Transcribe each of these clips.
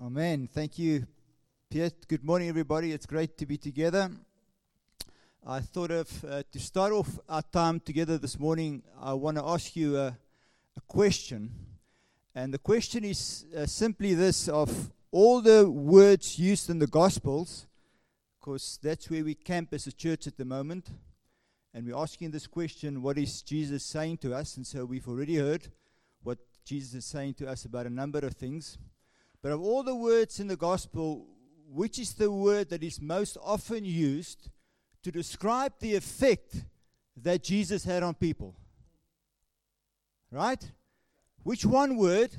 Amen. Thank you, Piet. Good morning, everybody. It's great to be together. I thought of, uh, to start off our time together this morning, I want to ask you a, a question. And the question is uh, simply this of all the words used in the Gospels, because that's where we camp as a church at the moment. And we're asking this question what is Jesus saying to us? And so we've already heard what Jesus is saying to us about a number of things. But of all the words in the gospel, which is the word that is most often used to describe the effect that Jesus had on people? Right? Which one word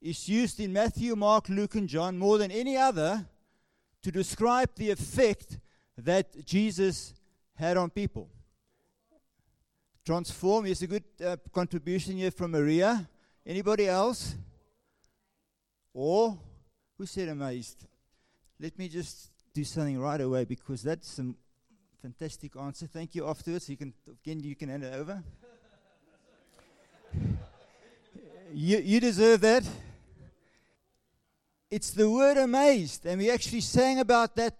is used in Matthew, Mark, Luke, and John more than any other to describe the effect that Jesus had on people? Transform is a good uh, contribution here from Maria. Anybody else? Or, who said amazed? Let me just do something right away because that's a fantastic answer. Thank you afterwards. You can, again, you can hand it over. you, you deserve that. It's the word amazed, and we actually sang about that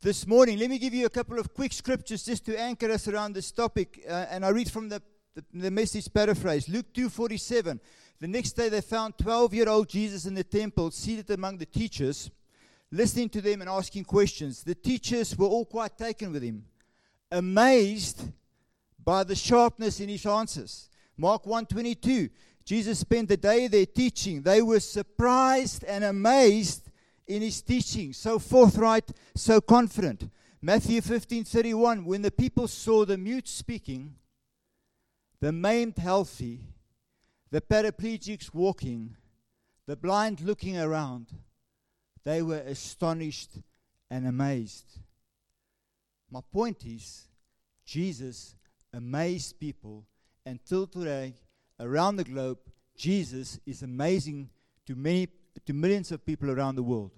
this morning. Let me give you a couple of quick scriptures just to anchor us around this topic, uh, and I read from the, the, the message paraphrase. Luke 2:47. The next day they found 12 year old Jesus in the temple, seated among the teachers, listening to them and asking questions. The teachers were all quite taken with him, amazed by the sharpness in his answers. Mark 1:22 Jesus spent the day there teaching. They were surprised and amazed in his teaching, so forthright, so confident. Matthew 15:31 When the people saw the mute speaking, the maimed healthy, the paraplegics walking, the blind looking around, they were astonished and amazed. My point is, Jesus amazed people until today, around the globe, Jesus is amazing to many to millions of people around the world.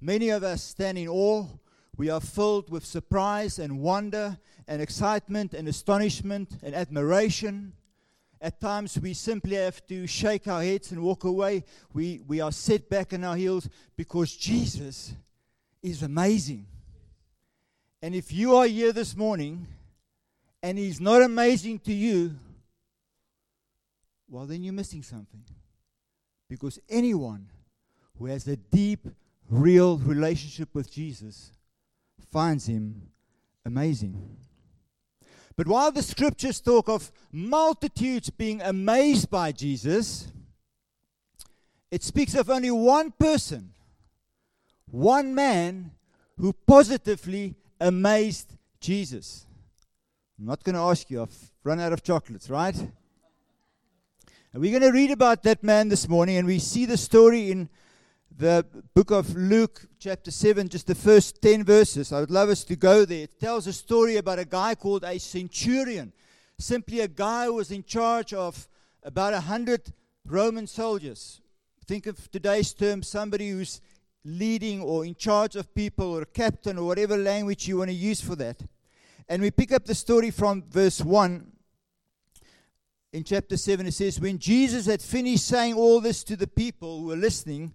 Many of us stand in awe. We are filled with surprise and wonder and excitement and astonishment and admiration at times, we simply have to shake our heads and walk away. We, we are set back in our heels because Jesus is amazing. And if you are here this morning and He's not amazing to you, well, then you're missing something. Because anyone who has a deep, real relationship with Jesus finds Him amazing. But while the scriptures talk of multitudes being amazed by Jesus, it speaks of only one person, one man who positively amazed Jesus. I'm not going to ask you, I've run out of chocolates, right? And we're going to read about that man this morning, and we see the story in the book of Luke, chapter 7, just the first 10 verses. I would love us to go there. It tells a story about a guy called a centurion, simply a guy who was in charge of about a 100 Roman soldiers. Think of today's term somebody who's leading or in charge of people or a captain or whatever language you want to use for that. And we pick up the story from verse 1 in chapter 7. It says, When Jesus had finished saying all this to the people who were listening,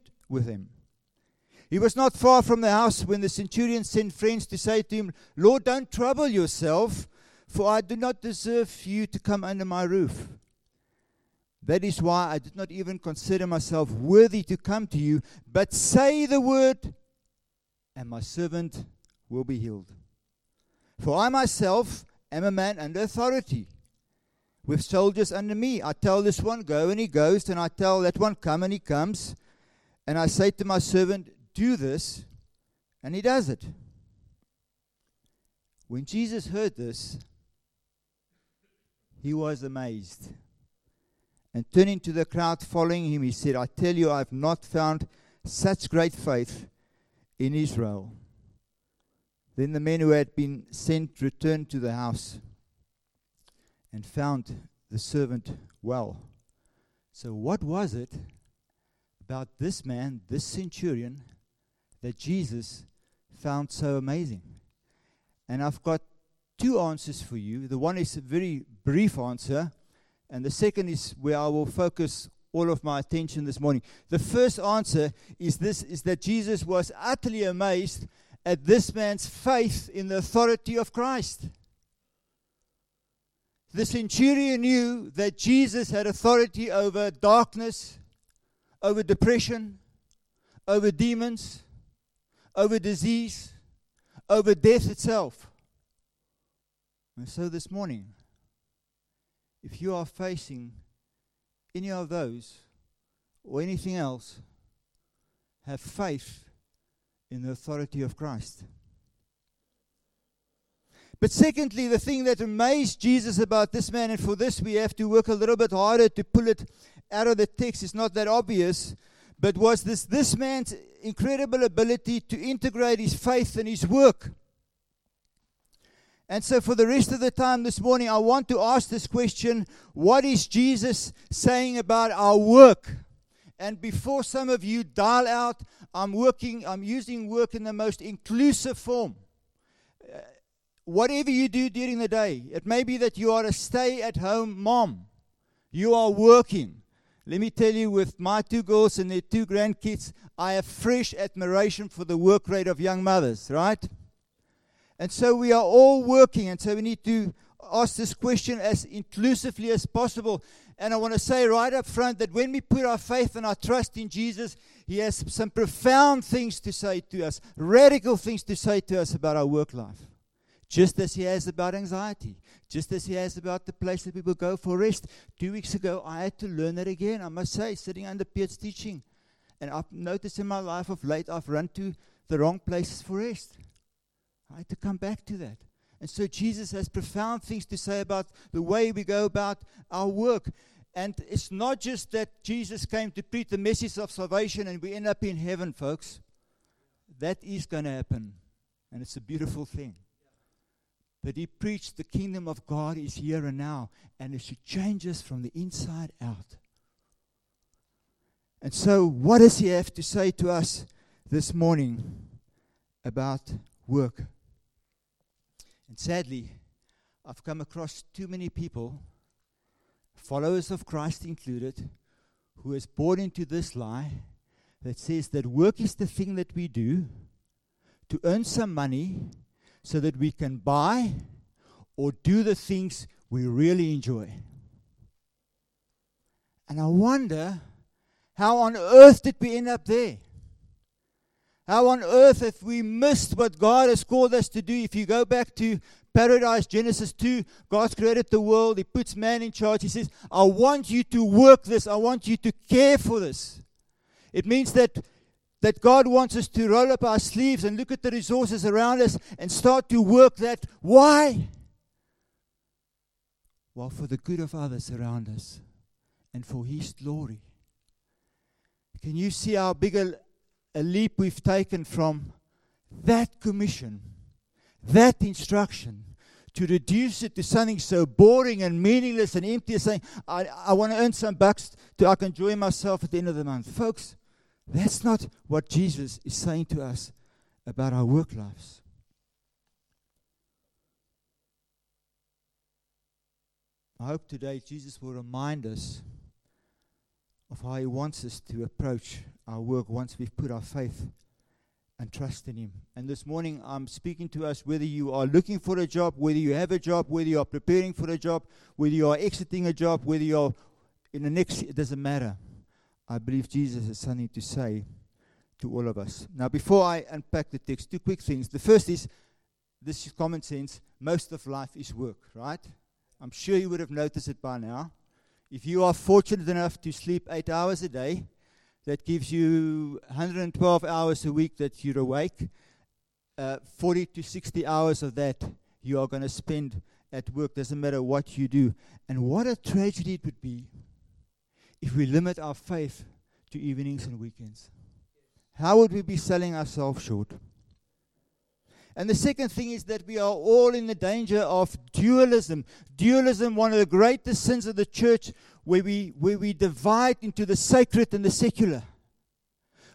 with him. He was not far from the house when the centurion sent friends to say to him, Lord, don't trouble yourself, for I do not deserve you to come under my roof. That is why I did not even consider myself worthy to come to you, but say the word, and my servant will be healed. For I myself am a man under authority, with soldiers under me. I tell this one, go, and he goes, and I tell that one, come, and he comes. And I say to my servant, Do this, and he does it. When Jesus heard this, he was amazed. And turning to the crowd following him, he said, I tell you, I have not found such great faith in Israel. Then the men who had been sent returned to the house and found the servant well. So, what was it about this man, this centurion, that Jesus found so amazing? And I've got two answers for you. The one is a very brief answer, and the second is where I will focus all of my attention this morning. The first answer is this is that Jesus was utterly amazed at this man's faith in the authority of Christ. The centurion knew that Jesus had authority over darkness, over depression, over demons, over disease, over death itself. And so this morning, if you are facing any of those or anything else, have faith in the authority of Christ. But secondly, the thing that amazed Jesus about this man, and for this we have to work a little bit harder to pull it out of the text, it's not that obvious, but was this this man's incredible ability to integrate his faith and his work. And so, for the rest of the time this morning, I want to ask this question What is Jesus saying about our work? And before some of you dial out, I'm working, I'm using work in the most inclusive form uh, whatever you do during the day, it may be that you are a stay at home mom, you are working. Let me tell you, with my two girls and their two grandkids, I have fresh admiration for the work rate of young mothers, right? And so we are all working, and so we need to ask this question as inclusively as possible. And I want to say right up front that when we put our faith and our trust in Jesus, He has some profound things to say to us, radical things to say to us about our work life just as he has about anxiety, just as he has about the place that people go for rest. Two weeks ago, I had to learn that again, I must say, sitting under Peter's teaching. And I've noticed in my life of late, I've run to the wrong places for rest. I had to come back to that. And so Jesus has profound things to say about the way we go about our work. And it's not just that Jesus came to preach the message of salvation and we end up in heaven, folks. That is going to happen. And it's a beautiful thing. But he preached the kingdom of God is here and now, and it should change us from the inside out. And so, what does he have to say to us this morning about work? And sadly, I've come across too many people, followers of Christ included, who has bought into this lie that says that work is the thing that we do to earn some money so that we can buy or do the things we really enjoy. And I wonder how on earth did we end up there? How on earth have we missed what God has called us to do? If you go back to paradise, Genesis 2, God's created the world, He puts man in charge. He says, I want you to work this, I want you to care for this. It means that that God wants us to roll up our sleeves and look at the resources around us and start to work that. Why? Well, for the good of others around us and for His glory. Can you see how big a, a leap we've taken from that commission, that instruction, to reduce it to something so boring and meaningless and empty as saying, I, I want to earn some bucks so I can enjoy myself at the end of the month. Folks, that's not what Jesus is saying to us about our work lives. I hope today Jesus will remind us of how He wants us to approach our work once we've put our faith and trust in Him. And this morning, I'm speaking to us whether you are looking for a job, whether you have a job, whether you are preparing for a job, whether you are exiting a job, whether you are in the next, it doesn't matter. I believe Jesus has something to say to all of us. Now, before I unpack the text, two quick things. The first is this is common sense. Most of life is work, right? I'm sure you would have noticed it by now. If you are fortunate enough to sleep eight hours a day, that gives you 112 hours a week that you're awake. Uh, 40 to 60 hours of that you are going to spend at work. Doesn't matter what you do. And what a tragedy it would be if we limit our faith to evenings and weekends. how would we be selling ourselves short? And the second thing is that we are all in the danger of dualism. Dualism, one of the greatest sins of the church, where we, where we divide into the sacred and the secular.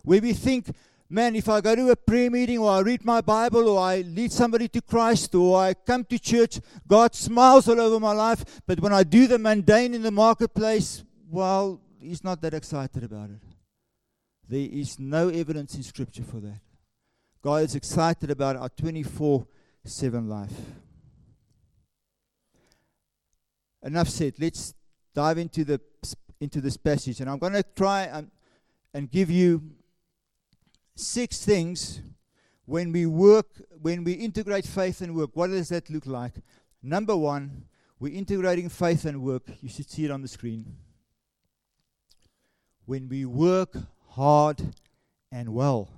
Where we think, man, if I go to a prayer meeting or I read my Bible or I lead somebody to Christ or I come to church, God smiles all over my life. But when I do the mundane in the marketplace, well, He's not that excited about it. There is no evidence in Scripture for that. God is excited about our 24 7 life. Enough said. Let's dive into the into this passage, and I'm going to try and, and give you six things when we work, when we integrate faith and work. What does that look like? Number one, we're integrating faith and work. You should see it on the screen. When we work hard and well.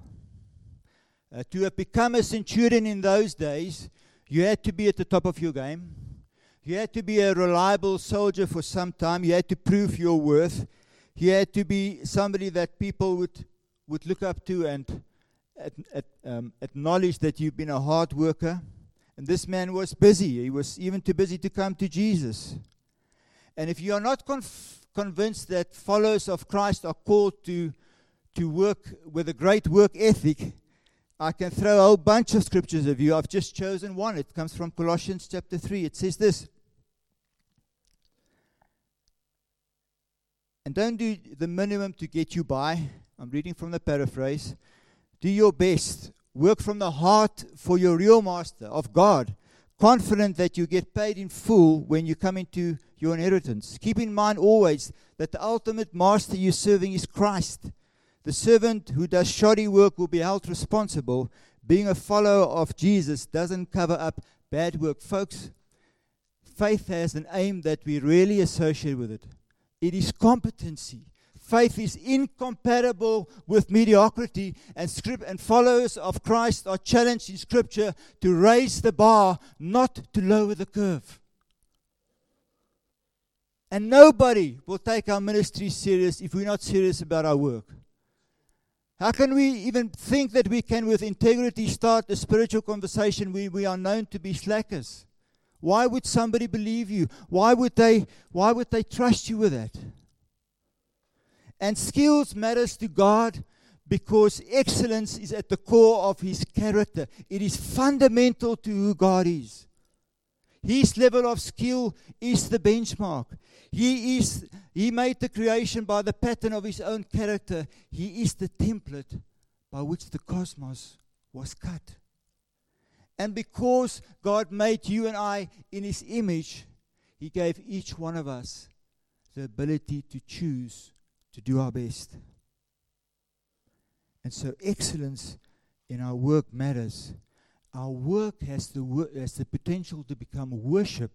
Uh, to have become a centurion in those days, you had to be at the top of your game. You had to be a reliable soldier for some time. You had to prove your worth. You had to be somebody that people would, would look up to and at, at, um, acknowledge that you've been a hard worker. And this man was busy. He was even too busy to come to Jesus. And if you are not conf- convinced that followers of Christ are called to, to work with a great work ethic, I can throw a whole bunch of scriptures at you. I've just chosen one. It comes from Colossians chapter 3. It says this. And don't do the minimum to get you by. I'm reading from the paraphrase. Do your best. Work from the heart for your real master of God, confident that you get paid in full when you come into your inheritance. Keep in mind always that the ultimate master you're serving is Christ. The servant who does shoddy work will be held responsible. Being a follower of Jesus doesn't cover up bad work. Folks, faith has an aim that we really associate with it. It is competency. Faith is incompatible with mediocrity, and script and followers of Christ are challenged in Scripture to raise the bar, not to lower the curve. And nobody will take our ministry serious if we're not serious about our work. How can we even think that we can, with integrity, start a spiritual conversation where we are known to be slackers? Why would somebody believe you? Why would they, why would they trust you with that? And skills matters to God because excellence is at the core of his character. It is fundamental to who God is. His level of skill is the benchmark. He is he made the creation by the pattern of his own character. He is the template by which the cosmos was cut. And because God made you and I in his image, he gave each one of us the ability to choose to do our best. And so excellence in our work matters. Our work has the, wor- has the potential to become worship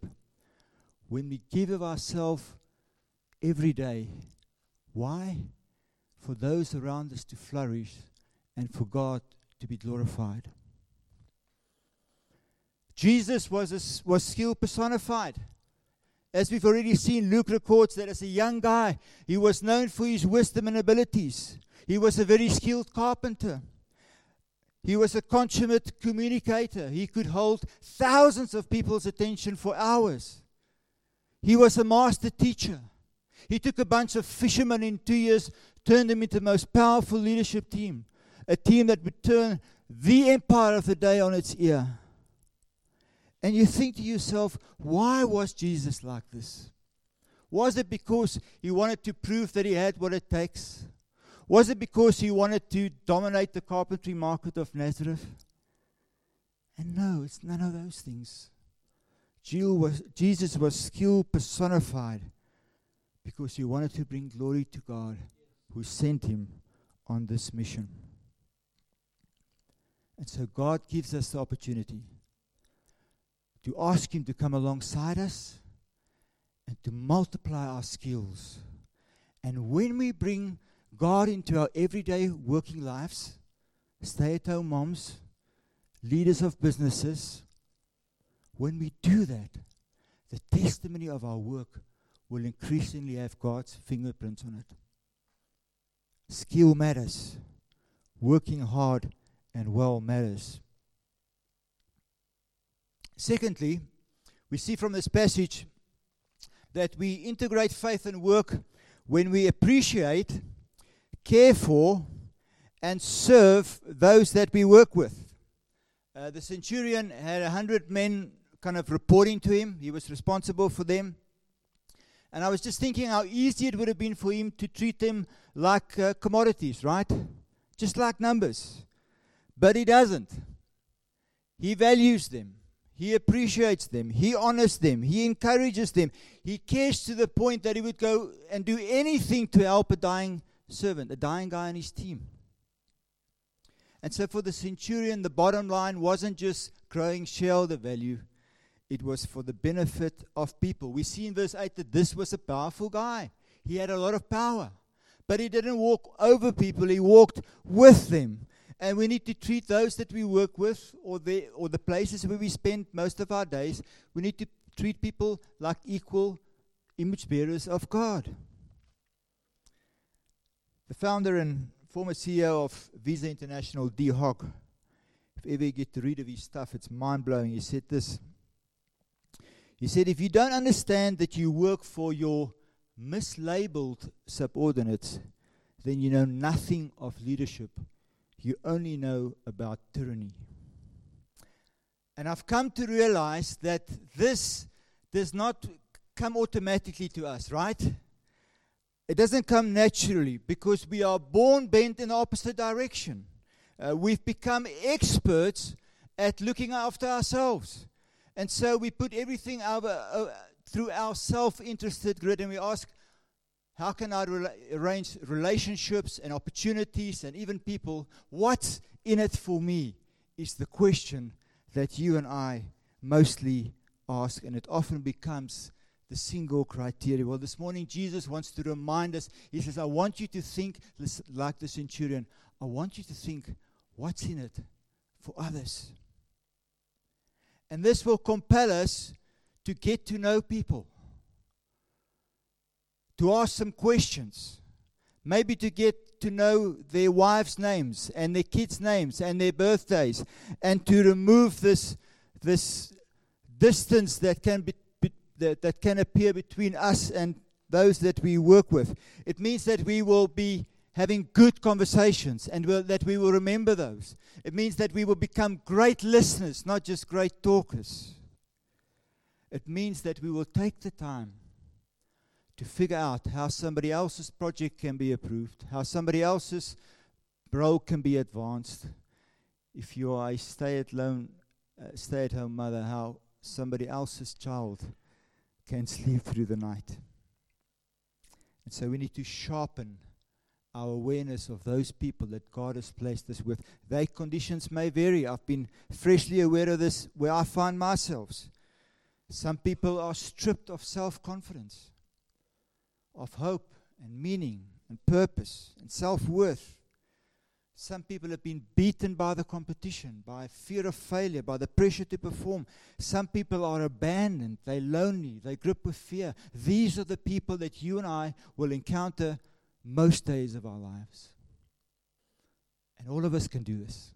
when we give of ourselves every day. Why? For those around us to flourish and for God to be glorified. Jesus was, a, was skill personified. As we've already seen, Luke records that as a young guy, he was known for his wisdom and abilities. He was a very skilled carpenter. He was a consummate communicator. He could hold thousands of people's attention for hours. He was a master teacher. He took a bunch of fishermen in two years, turned them into the most powerful leadership team, a team that would turn the empire of the day on its ear. And you think to yourself, why was Jesus like this? Was it because he wanted to prove that he had what it takes? Was it because he wanted to dominate the carpentry market of Nazareth? And no, it's none of those things. Jesus was skill personified because he wanted to bring glory to God who sent him on this mission. And so God gives us the opportunity to ask Him to come alongside us and to multiply our skills. And when we bring God into our everyday working lives, stay at home moms, leaders of businesses, when we do that, the testimony of our work will increasingly have God's fingerprints on it. Skill matters. working hard and well matters. Secondly, we see from this passage that we integrate faith and work when we appreciate, care for, and serve those that we work with. Uh, the centurion had a hundred men kind of reporting to him, he was responsible for them. And I was just thinking how easy it would have been for him to treat them like uh, commodities, right? Just like numbers. But he doesn't. He values them. He appreciates them. He honors them. He encourages them. He cares to the point that he would go and do anything to help a dying servant, a dying guy on his team. And so for the centurion, the bottom line wasn't just growing shareholder value, it was for the benefit of people. We see in verse 8 that this was a powerful guy. He had a lot of power. But he didn't walk over people, he walked with them. And we need to treat those that we work with or the, or the places where we spend most of our days, we need to treat people like equal image bearers of God. The founder and former CEO of Visa International, Dee Hock, if ever you get to read of his stuff, it's mind blowing. He said this. He said, If you don't understand that you work for your mislabeled subordinates, then you know nothing of leadership you only know about tyranny. And I've come to realize that this does not come automatically to us, right? It doesn't come naturally because we are born bent in the opposite direction. Uh, we've become experts at looking after ourselves. And so we put everything uh, through our self interested grid and we ask, how can I rela- arrange relationships and opportunities and even people? What's in it for me? Is the question that you and I mostly ask, and it often becomes the single criteria. Well, this morning, Jesus wants to remind us. He says, I want you to think like the centurion. I want you to think, what's in it for others? And this will compel us to get to know people to ask some questions, maybe to get to know their wives' names and their kids' names and their birthdays, and to remove this, this distance that can, be, be, that, that can appear between us and those that we work with. It means that we will be having good conversations and we'll, that we will remember those. It means that we will become great listeners, not just great talkers. It means that we will take the time to figure out how somebody else's project can be approved, how somebody else's role can be advanced. If you are a stay at home, uh, stay at home mother, how somebody else's child can sleep through the night. And so we need to sharpen our awareness of those people that God has placed us with. Their conditions may vary. I've been freshly aware of this where I find myself. Some people are stripped of self confidence of hope and meaning and purpose and self worth. Some people have been beaten by the competition, by fear of failure, by the pressure to perform. Some people are abandoned, they're lonely, they grip with fear. These are the people that you and I will encounter most days of our lives. And all of us can do this.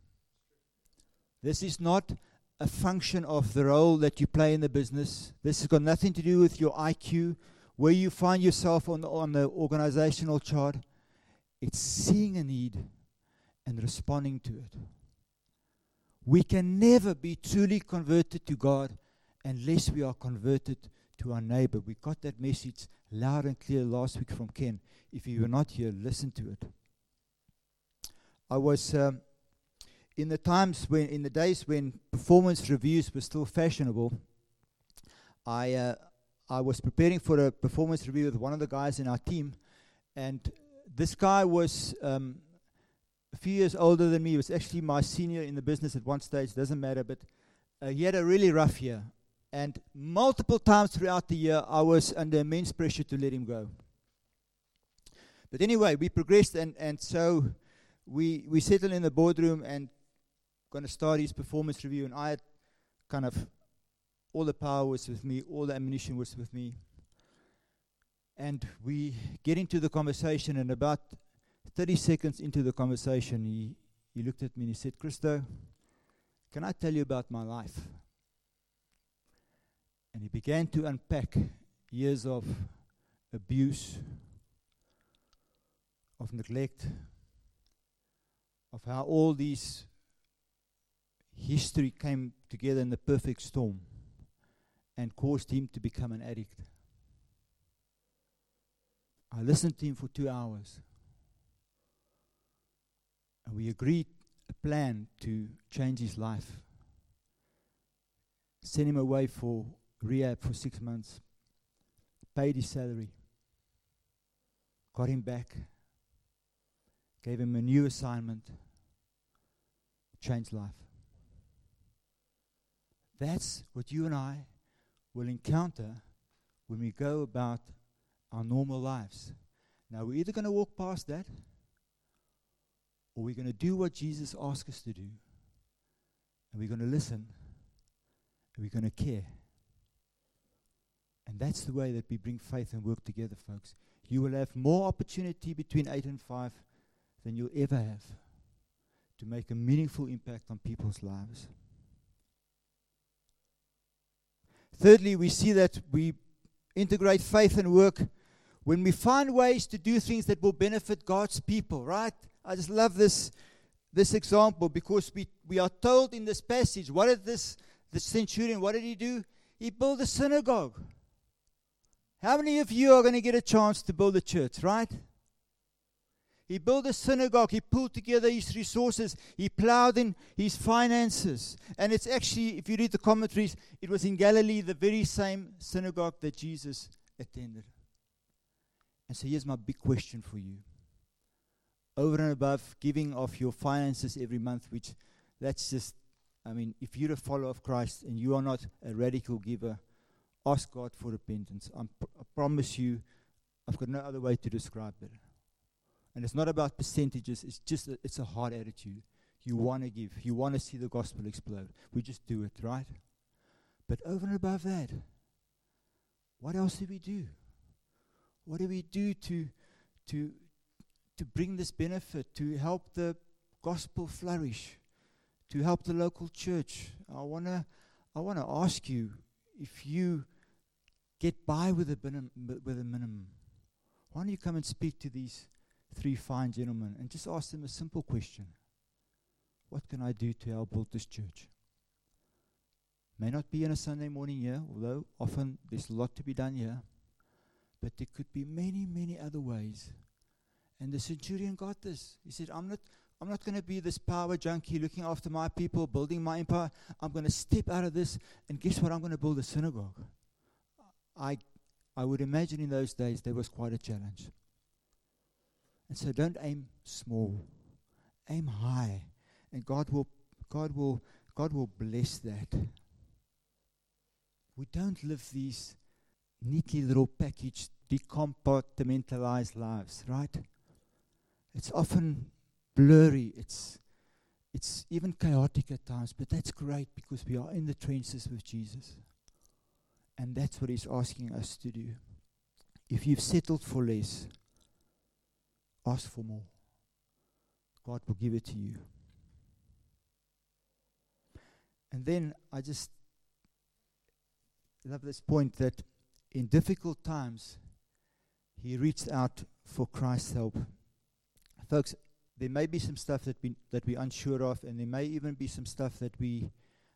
This is not a function of the role that you play in the business. This has got nothing to do with your IQ, where you find yourself on, on the organizational chart, it's seeing a need and responding to it. We can never be truly converted to God unless we are converted to our neighbor. We got that message loud and clear last week from Ken. If you were not here, listen to it. I was um, in the times when, in the days when performance reviews were still fashionable. I uh, I was preparing for a performance review with one of the guys in our team, and this guy was um, a few years older than me. He was actually my senior in the business at one stage. Doesn't matter, but uh, he had a really rough year, and multiple times throughout the year, I was under immense pressure to let him go. But anyway, we progressed, and and so we we settled in the boardroom and going to start his performance review, and I had kind of all the power was with me, all the ammunition was with me. And we get into the conversation, and about 30 seconds into the conversation, he, he looked at me and he said, Christo, can I tell you about my life? And he began to unpack years of abuse, of neglect, of how all these history came together in the perfect storm and caused him to become an addict. I listened to him for two hours. And we agreed a plan to change his life. Sent him away for rehab for six months, paid his salary, got him back, gave him a new assignment, changed life. That's what you and I will encounter when we go about our normal lives. Now, we're either going to walk past that or we're going to do what Jesus asked us to do. And we're going to listen and we're going to care. And that's the way that we bring faith and work together, folks. You will have more opportunity between 8 and 5 than you'll ever have to make a meaningful impact on people's lives. Thirdly, we see that we integrate faith and work when we find ways to do things that will benefit God's people, right? I just love this, this example because we, we are told in this passage what did this the centurion, what did he do? He built a synagogue. How many of you are going to get a chance to build a church, right? He built a synagogue. He pulled together his resources. He plowed in his finances. And it's actually, if you read the commentaries, it was in Galilee, the very same synagogue that Jesus attended. And so here's my big question for you. Over and above giving of your finances every month, which that's just, I mean, if you're a follower of Christ and you are not a radical giver, ask God for repentance. I'm, I promise you, I've got no other way to describe it. And it's not about percentages, it's just a, it's a hard attitude. You want to give, you want to see the gospel explode. We just do it, right? But over and above that, what else do we do? What do we do to to to bring this benefit, to help the gospel flourish, to help the local church? I wanna I wanna ask you if you get by with a minimum, with a minimum. Why don't you come and speak to these three fine gentlemen and just ask them a simple question What can I do to help build this church? May not be on a Sunday morning here, although often there's a lot to be done here, but there could be many, many other ways. And the centurion got this. He said, I'm not. I'm not going to be this power junkie looking after my people, building my empire. I'm going to step out of this, and guess what? I'm going to build a synagogue. I, I would imagine in those days there was quite a challenge. And so don't aim small. Aim high. And God will God will God will bless that. We don't live these neatly little packaged, decompartmentalized lives, right? It's often blurry. It's it's even chaotic at times, but that's great because we are in the trenches with Jesus. And that's what he's asking us to do. If you've settled for less, Ask for more. God will give it to you. And then I just love this point that in difficult times, he reached out for Christ's help. Folks, there may be some stuff that we that we're unsure of, and there may even be some stuff that we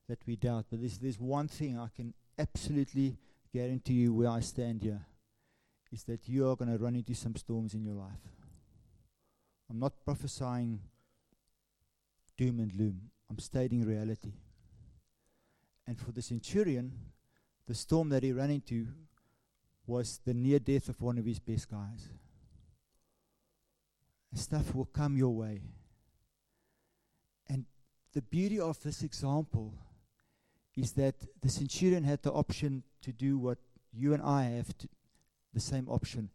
that we doubt. But there's there's one thing I can absolutely guarantee you where I stand here is that you are going to run into some storms in your life. I'm not prophesying doom and gloom. I'm stating reality. And for the centurion, the storm that he ran into was the near death of one of his best guys. Stuff will come your way. And the beauty of this example is that the centurion had the option to do what you and I have to, the same option.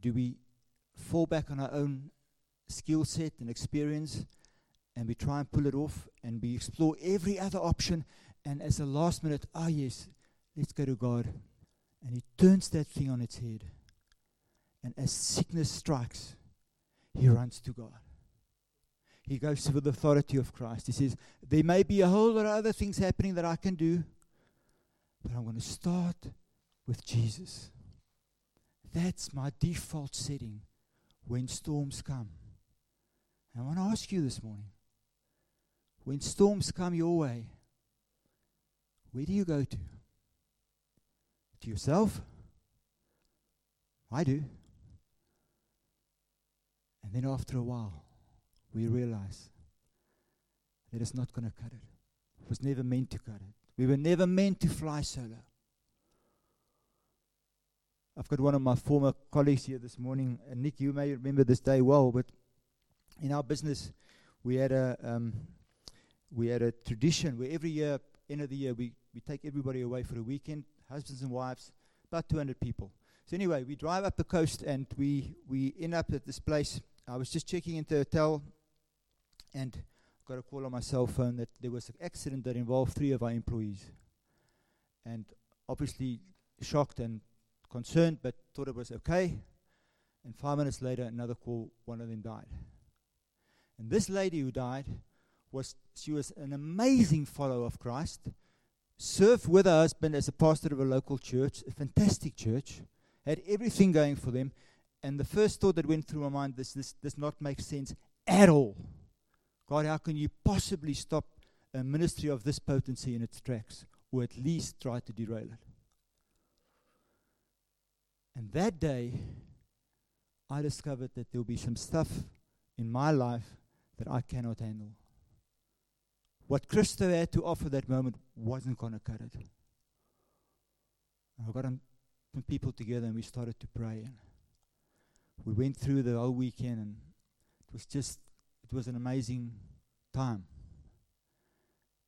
Do we fall back on our own skill set and experience, and we try and pull it off, and we explore every other option. And as a last minute, ah, yes, let's go to God. And He turns that thing on its head. And as sickness strikes, He runs to God. he goes to the authority of Christ. He says, There may be a whole lot of other things happening that I can do, but I'm going to start with Jesus. That's my default setting when storms come. I want to ask you this morning when storms come your way, where do you go to? To yourself? I do. And then after a while, we realize that it's not going to cut it. It was never meant to cut it. We were never meant to fly solo. I've got one of my former colleagues here this morning, and Nick, you may remember this day well, but in our business, we had a um, we had a tradition where every year, end of the year, we, we take everybody away for a weekend, husbands and wives, about 200 people. So anyway, we drive up the coast and we we end up at this place. I was just checking into a hotel, and got a call on my cell phone that there was an accident that involved three of our employees, and obviously shocked and concerned, but thought it was okay. And five minutes later, another call, one of them died. And this lady who died was she was an amazing follower of Christ, served with her husband as a pastor of a local church, a fantastic church, had everything going for them. And the first thought that went through my mind this this does not make sense at all. God, how can you possibly stop a ministry of this potency in its tracks, or at least try to derail it? And that day, I discovered that there will be some stuff in my life that I cannot handle. What Christo had to offer that moment wasn't going to cut it. I got some people together and we started to pray. And we went through the whole weekend and it was just, it was an amazing time.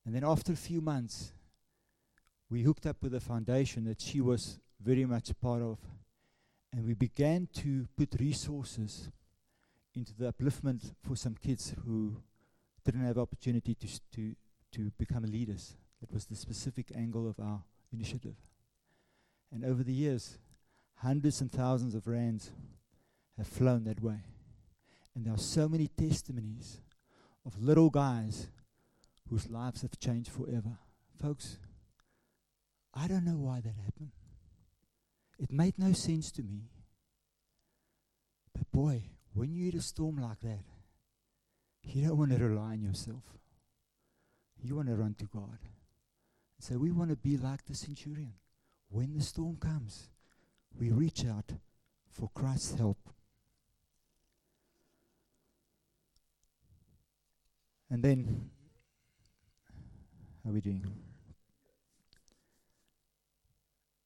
And then after a few months, we hooked up with a foundation that she was very much a part of. And we began to put resources into the upliftment for some kids who didn't have opportunity to, to, to become leaders. That was the specific angle of our initiative. And over the years, hundreds and thousands of rands have flown that way. And there are so many testimonies of little guys whose lives have changed forever. Folks, I don't know why that happened. It made no sense to me. But boy, when you hit a storm like that, you don't want to rely on yourself. You want to run to God. So we want to be like the centurion. When the storm comes, we reach out for Christ's help. And then, how are we doing?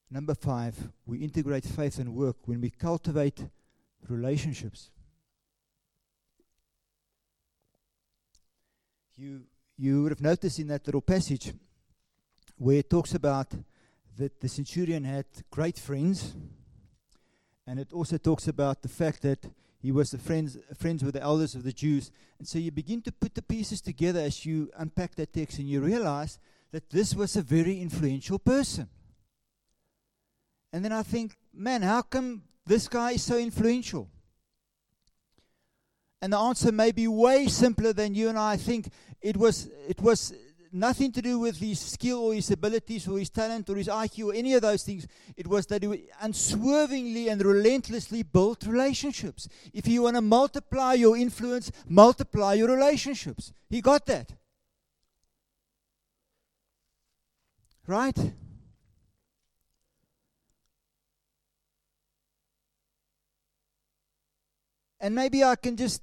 Number five, we integrate faith and work when we cultivate relationships. You, you would have noticed in that little passage where it talks about that the centurion had great friends, and it also talks about the fact that he was friends, friends with the elders of the Jews. And so you begin to put the pieces together as you unpack that text, and you realize that this was a very influential person. And then I think, man, how come this guy is so influential? And the answer may be way simpler than you and I think. It was, it was nothing to do with his skill or his abilities or his talent or his IQ or any of those things. It was that he unswervingly and relentlessly built relationships. If you want to multiply your influence, multiply your relationships. He got that. Right? And maybe I can just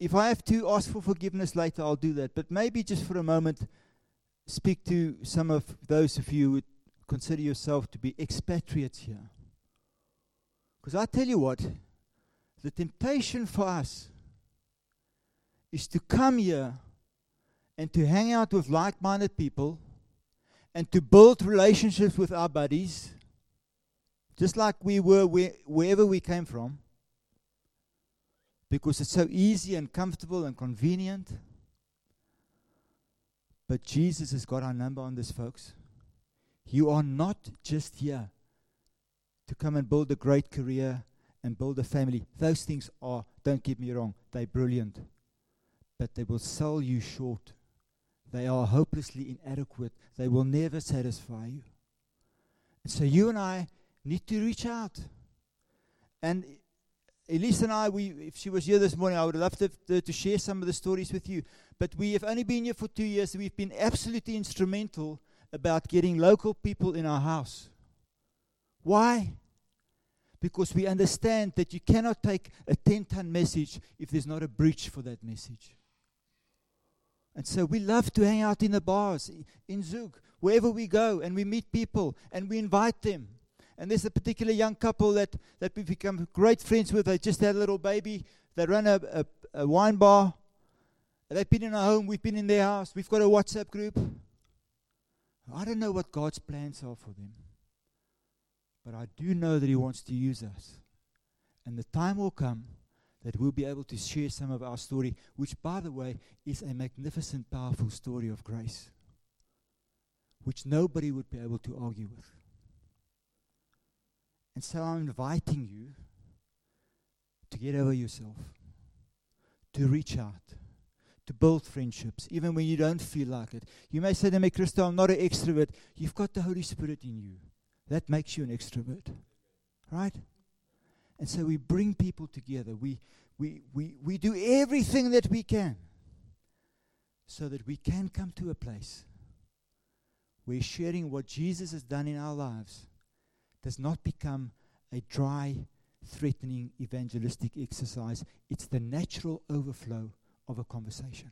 if I have to ask for forgiveness later, I'll do that. But maybe just for a moment, speak to some of those of you who consider yourself to be expatriates here. Because I tell you what, the temptation for us is to come here and to hang out with like minded people and to build relationships with our buddies, just like we were where, wherever we came from because it's so easy and comfortable and convenient. But Jesus has got our number on this, folks. You are not just here to come and build a great career and build a family. Those things are, don't get me wrong, they're brilliant. but they will sell you short. They are hopelessly inadequate. They will never satisfy you. So you and I need to reach out. And Elise and I, we, if she was here this morning, I would love to, to, to share some of the stories with you. But we have only been here for two years. We've been absolutely instrumental about getting local people in our house. Why? Because we understand that you cannot take a 10 ton message if there's not a bridge for that message. And so we love to hang out in the bars, in Zug, wherever we go, and we meet people and we invite them. And there's a particular young couple that, that we've become great friends with. They just had a little baby. They run a, a, a wine bar. They've been in our home. We've been in their house. We've got a WhatsApp group. I don't know what God's plans are for them. But I do know that He wants to use us. And the time will come that we'll be able to share some of our story, which, by the way, is a magnificent, powerful story of grace, which nobody would be able to argue with. And so I'm inviting you to get over yourself, to reach out, to build friendships, even when you don't feel like it. You may say to me, Christo, I'm not an extrovert. You've got the Holy Spirit in you. That makes you an extrovert. Right? And so we bring people together. We, we, we, we do everything that we can so that we can come to a place where sharing what Jesus has done in our lives does not become a dry, threatening evangelistic exercise. It's the natural overflow of a conversation.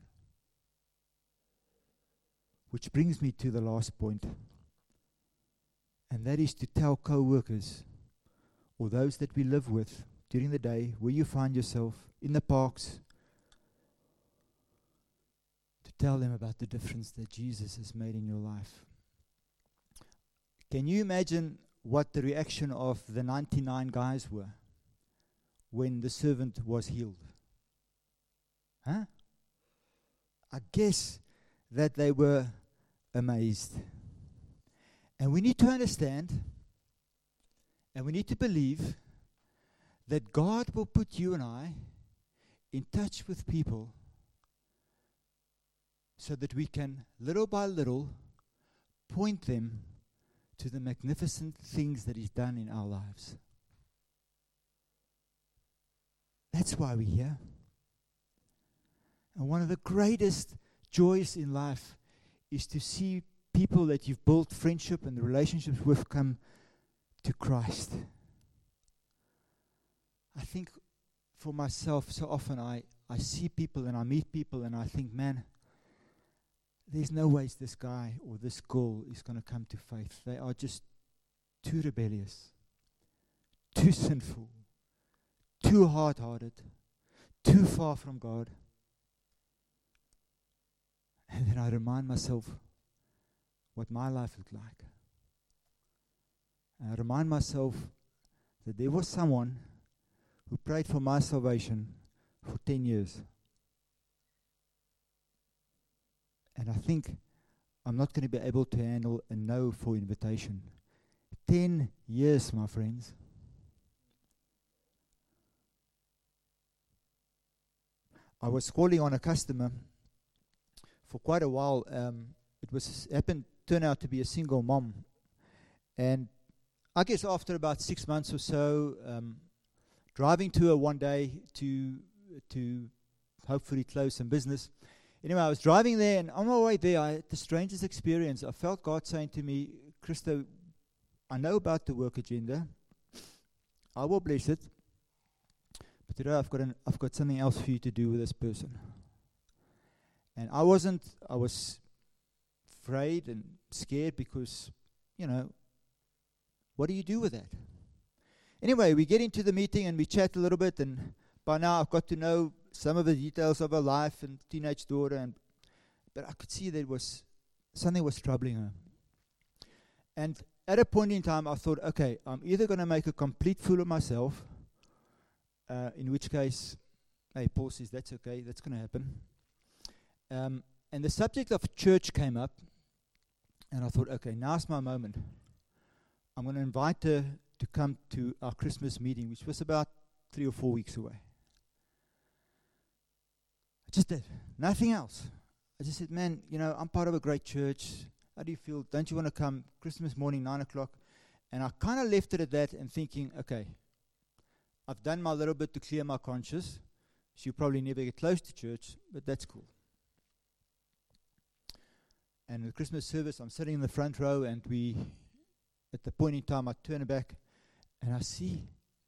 Which brings me to the last point, and that is to tell co workers or those that we live with during the day, where you find yourself in the parks, to tell them about the difference that Jesus has made in your life. Can you imagine what the reaction of the 99 guys were when the servant was healed? Huh? I guess that they were amazed. And we need to understand and we need to believe that God will put you and I in touch with people so that we can, little by little, point them to the magnificent things that He's done in our lives. That's why we're here. And one of the greatest joys in life is to see people that you've built friendship and relationships with come to Christ. I think for myself, so often I, I see people and I meet people and I think, man, there's no ways this guy or this girl is going to come to faith. They are just too rebellious, too sinful, too hard hearted, too far from God. And then I remind myself what my life looked like. And I remind myself that there was someone who prayed for my salvation for 10 years. And I think I'm not going to be able to handle a no for invitation. 10 years, my friends. I was calling on a customer for quite a while. Um, it was happened turned out to be a single mom, and I guess after about six months or so, um, driving to her one day to to hopefully close some business. Anyway, I was driving there, and on my way there, I had the strangest experience. I felt God saying to me, "Christo, I know about the work agenda. I will bless it, but today I've got an, I've got something else for you to do with this person." And I wasn't. I was afraid and scared because, you know, what do you do with that? Anyway, we get into the meeting and we chat a little bit, and by now I've got to know some of the details of her life and teenage daughter, and but I could see there was something was troubling her. And at a point in time, I thought, okay, I'm either going to make a complete fool of myself, uh, in which case, hey, Paul says that's okay, that's going to happen. Um, and the subject of church came up, and I thought, okay, now's my moment. I'm going to invite her to come to our Christmas meeting, which was about three or four weeks away. Just did. Nothing else. I just said, man, you know, I'm part of a great church. How do you feel? Don't you want to come Christmas morning, 9 o'clock? And I kind of left it at that and thinking, okay, I've done my little bit to clear my conscience. She'll probably never get close to church, but that's cool. And the Christmas service, I'm sitting in the front row, and we, at the point in time, I turn back and I see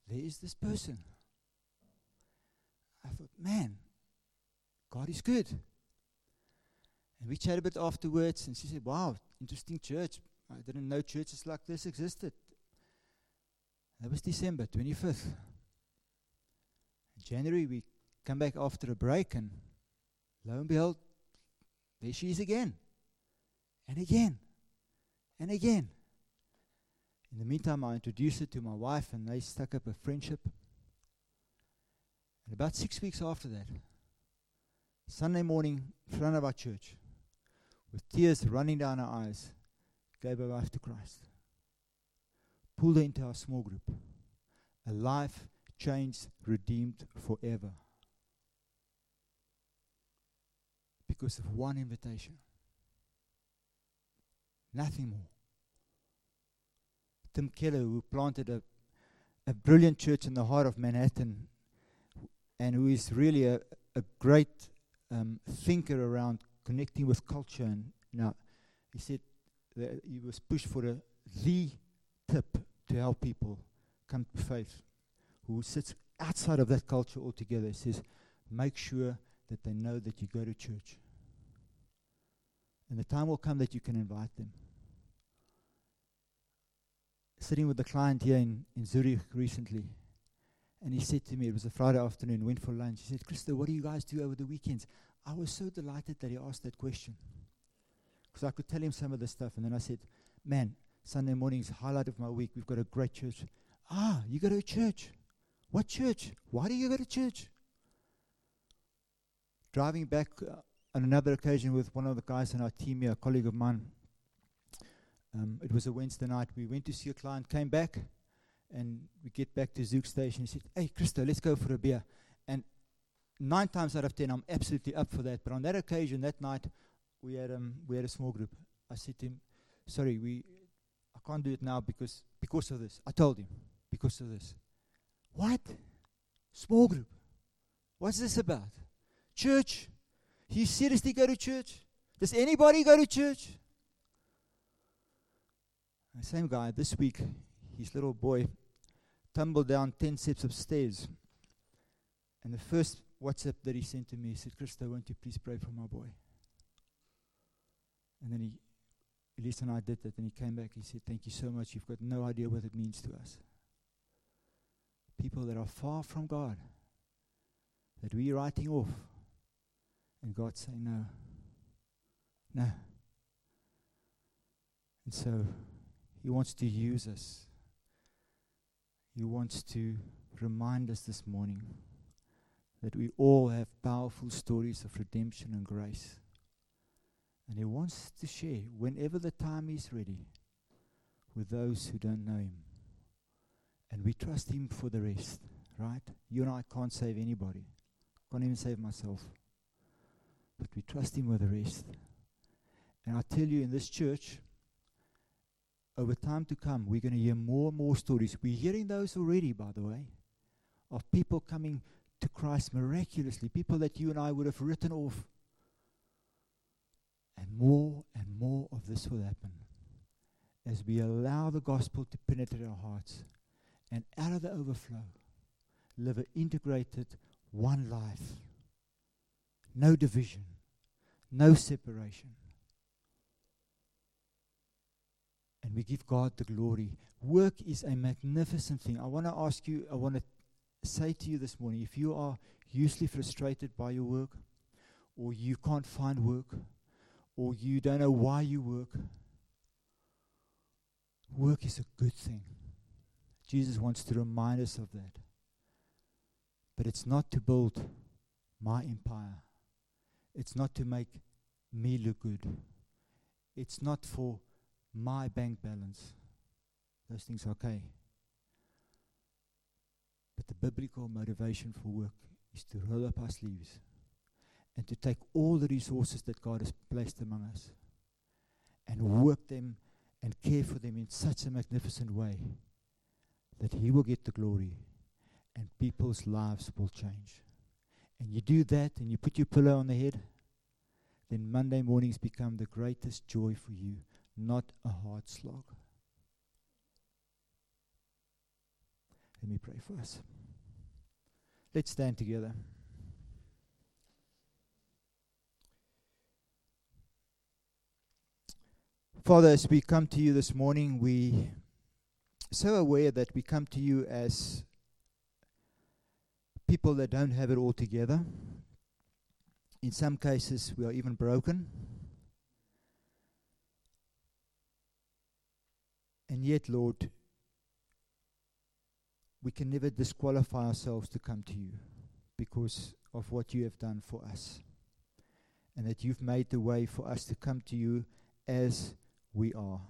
there is this person. I thought, man, God is good. And we chatted a bit afterwards, and she said, Wow, interesting church. I didn't know churches like this existed. That was December 25th. In January, we come back after a break, and lo and behold, there she is again. And again. And again. In the meantime, I introduced her to my wife, and they stuck up a friendship. And about six weeks after that, Sunday morning, in front of our church, with tears running down her eyes, gave her life to Christ. Pulled her into our small group. A life changed, redeemed forever. Because of one invitation. Nothing more. Tim Keller, who planted a, a brilliant church in the heart of Manhattan, and who is really a, a great um, thinker around connecting with culture. And now he said that he was pushed for a, the tip to help people come to faith who sits outside of that culture altogether. He says, make sure that they know that you go to church. And the time will come that you can invite them. Sitting with a client here in, in Zurich recently, and he said to me, it was a Friday afternoon, went for lunch. He said, Christo, what do you guys do over the weekends? I was so delighted that he asked that question. Because I could tell him some of the stuff. And then I said, man, Sunday morning's highlight of my week. We've got a great church. Ah, you go to a church. What church? Why do you go to church? Driving back uh, on another occasion with one of the guys in our team here, a colleague of mine. Um, it was a Wednesday night. We went to see a client, came back, and we get back to Zug Station. He said, Hey, Christo, let's go for a beer. And nine times out of ten, I'm absolutely up for that. But on that occasion, that night, we had, um, we had a small group. I said to him, Sorry, we, I can't do it now because, because of this. I told him, because of this. What? Small group. What's this about? Church. You seriously go to church? Does anybody go to church? The same guy this week, his little boy tumbled down 10 steps of stairs. And the first WhatsApp that he sent to me, he said, Christo, won't you please pray for my boy? And then he, Elise and I did that, and he came back. He said, Thank you so much. You've got no idea what it means to us. People that are far from God, that we're writing off, and God saying, No, no. And so he wants to use us. He wants to remind us this morning that we all have powerful stories of redemption and grace. And He wants to share, whenever the time is ready, with those who don't know Him. And we trust Him for the rest, right? You and I can't save anybody, can't even save myself. But we trust Him with the rest. And I tell you, in this church, over time to come, we're going to hear more and more stories. We're hearing those already, by the way, of people coming to Christ miraculously, people that you and I would have written off. And more and more of this will happen as we allow the gospel to penetrate our hearts and out of the overflow live an integrated one life. No division, no separation. and we give God the glory. Work is a magnificent thing. I want to ask you, I want to say to you this morning if you are usually frustrated by your work, or you can't find work, or you don't know why you work, work is a good thing. Jesus wants to remind us of that. But it's not to build my empire, it's not to make me look good, it's not for my bank balance. Those things are okay. But the biblical motivation for work is to roll up our sleeves and to take all the resources that God has placed among us and work them and care for them in such a magnificent way that He will get the glory and people's lives will change. And you do that and you put your pillow on the head, then Monday mornings become the greatest joy for you, not a hard slog. Let me pray for us. Let's stand together. Father, as we come to you this morning, we so aware that we come to you as people that don't have it all together. In some cases, we are even broken. And yet, Lord, we can never disqualify ourselves to come to you because of what you have done for us. And that you've made the way for us to come to you as we are.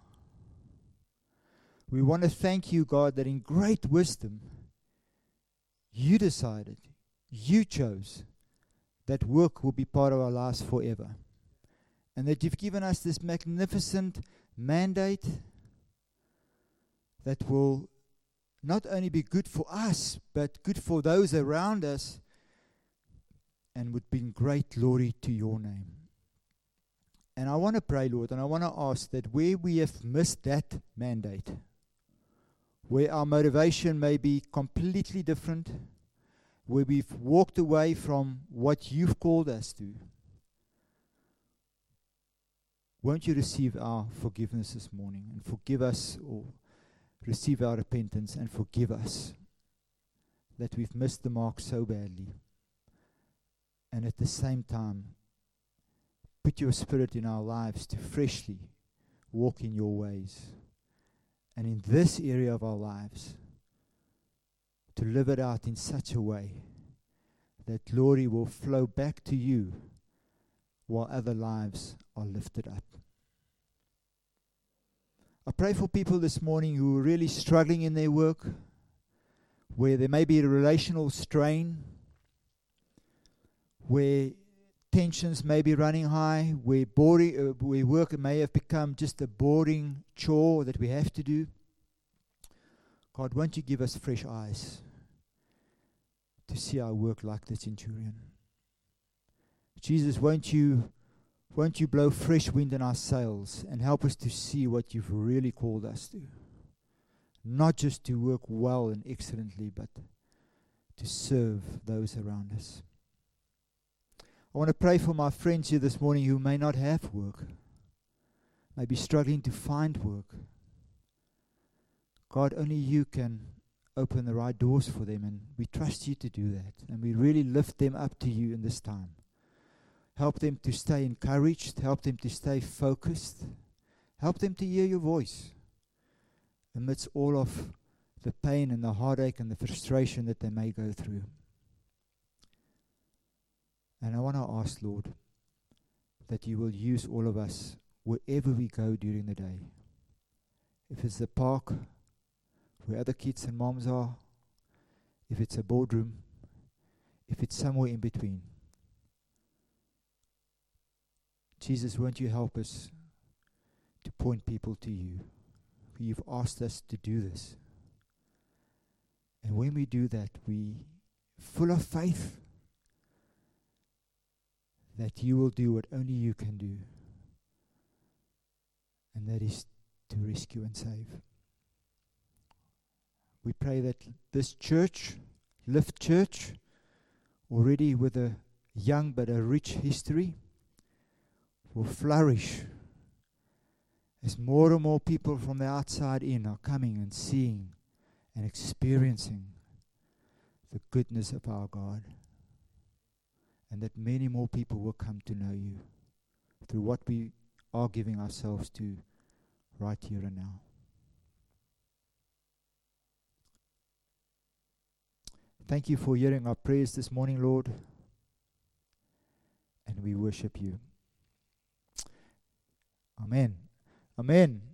We want to thank you, God, that in great wisdom, you decided, you chose that work will be part of our lives forever. And that you've given us this magnificent mandate that will not only be good for us, but good for those around us and would bring great glory to your name. And I want to pray, Lord, and I want to ask that where we have missed that mandate, where our motivation may be completely different, where we've walked away from what you've called us to, won't you receive our forgiveness this morning and forgive us or receive our repentance and forgive us that we've missed the mark so badly. And at the same time, put your spirit in our lives to freshly walk in your ways. And in this area of our lives, to live it out in such a way that glory will flow back to you while other lives are lifted up. I pray for people this morning who are really struggling in their work, where there may be a relational strain, where tensions may be running high, where, boring, uh, where work may have become just a boring chore that we have to do. God, won't you give us fresh eyes to see our work like the centurion? Jesus, won't you won't you blow fresh wind in our sails and help us to see what you've really called us to? Not just to work well and excellently, but to serve those around us. I want to pray for my friends here this morning who may not have work, may be struggling to find work. God, only you can open the right doors for them, and we trust you to do that. And we really lift them up to you in this time. Help them to stay encouraged. Help them to stay focused. Help them to hear your voice amidst all of the pain and the heartache and the frustration that they may go through. And I want to ask, Lord, that you will use all of us wherever we go during the day. If it's the park where other kids and moms are, if it's a boardroom, if it's somewhere in between. Jesus, won't you help us to point people to you? You've asked us to do this. And when we do that, we full of faith that you will do what only you can do. And that is to rescue and save. We pray that this church, Lift Church, already with a young but a rich history, will flourish as more and more people from the outside in are coming and seeing and experiencing the goodness of our God. And that many more people will come to know you through what we are giving ourselves to right here and now. Thank you for hearing our prayers this morning, Lord. And we worship you. Amen. Amen.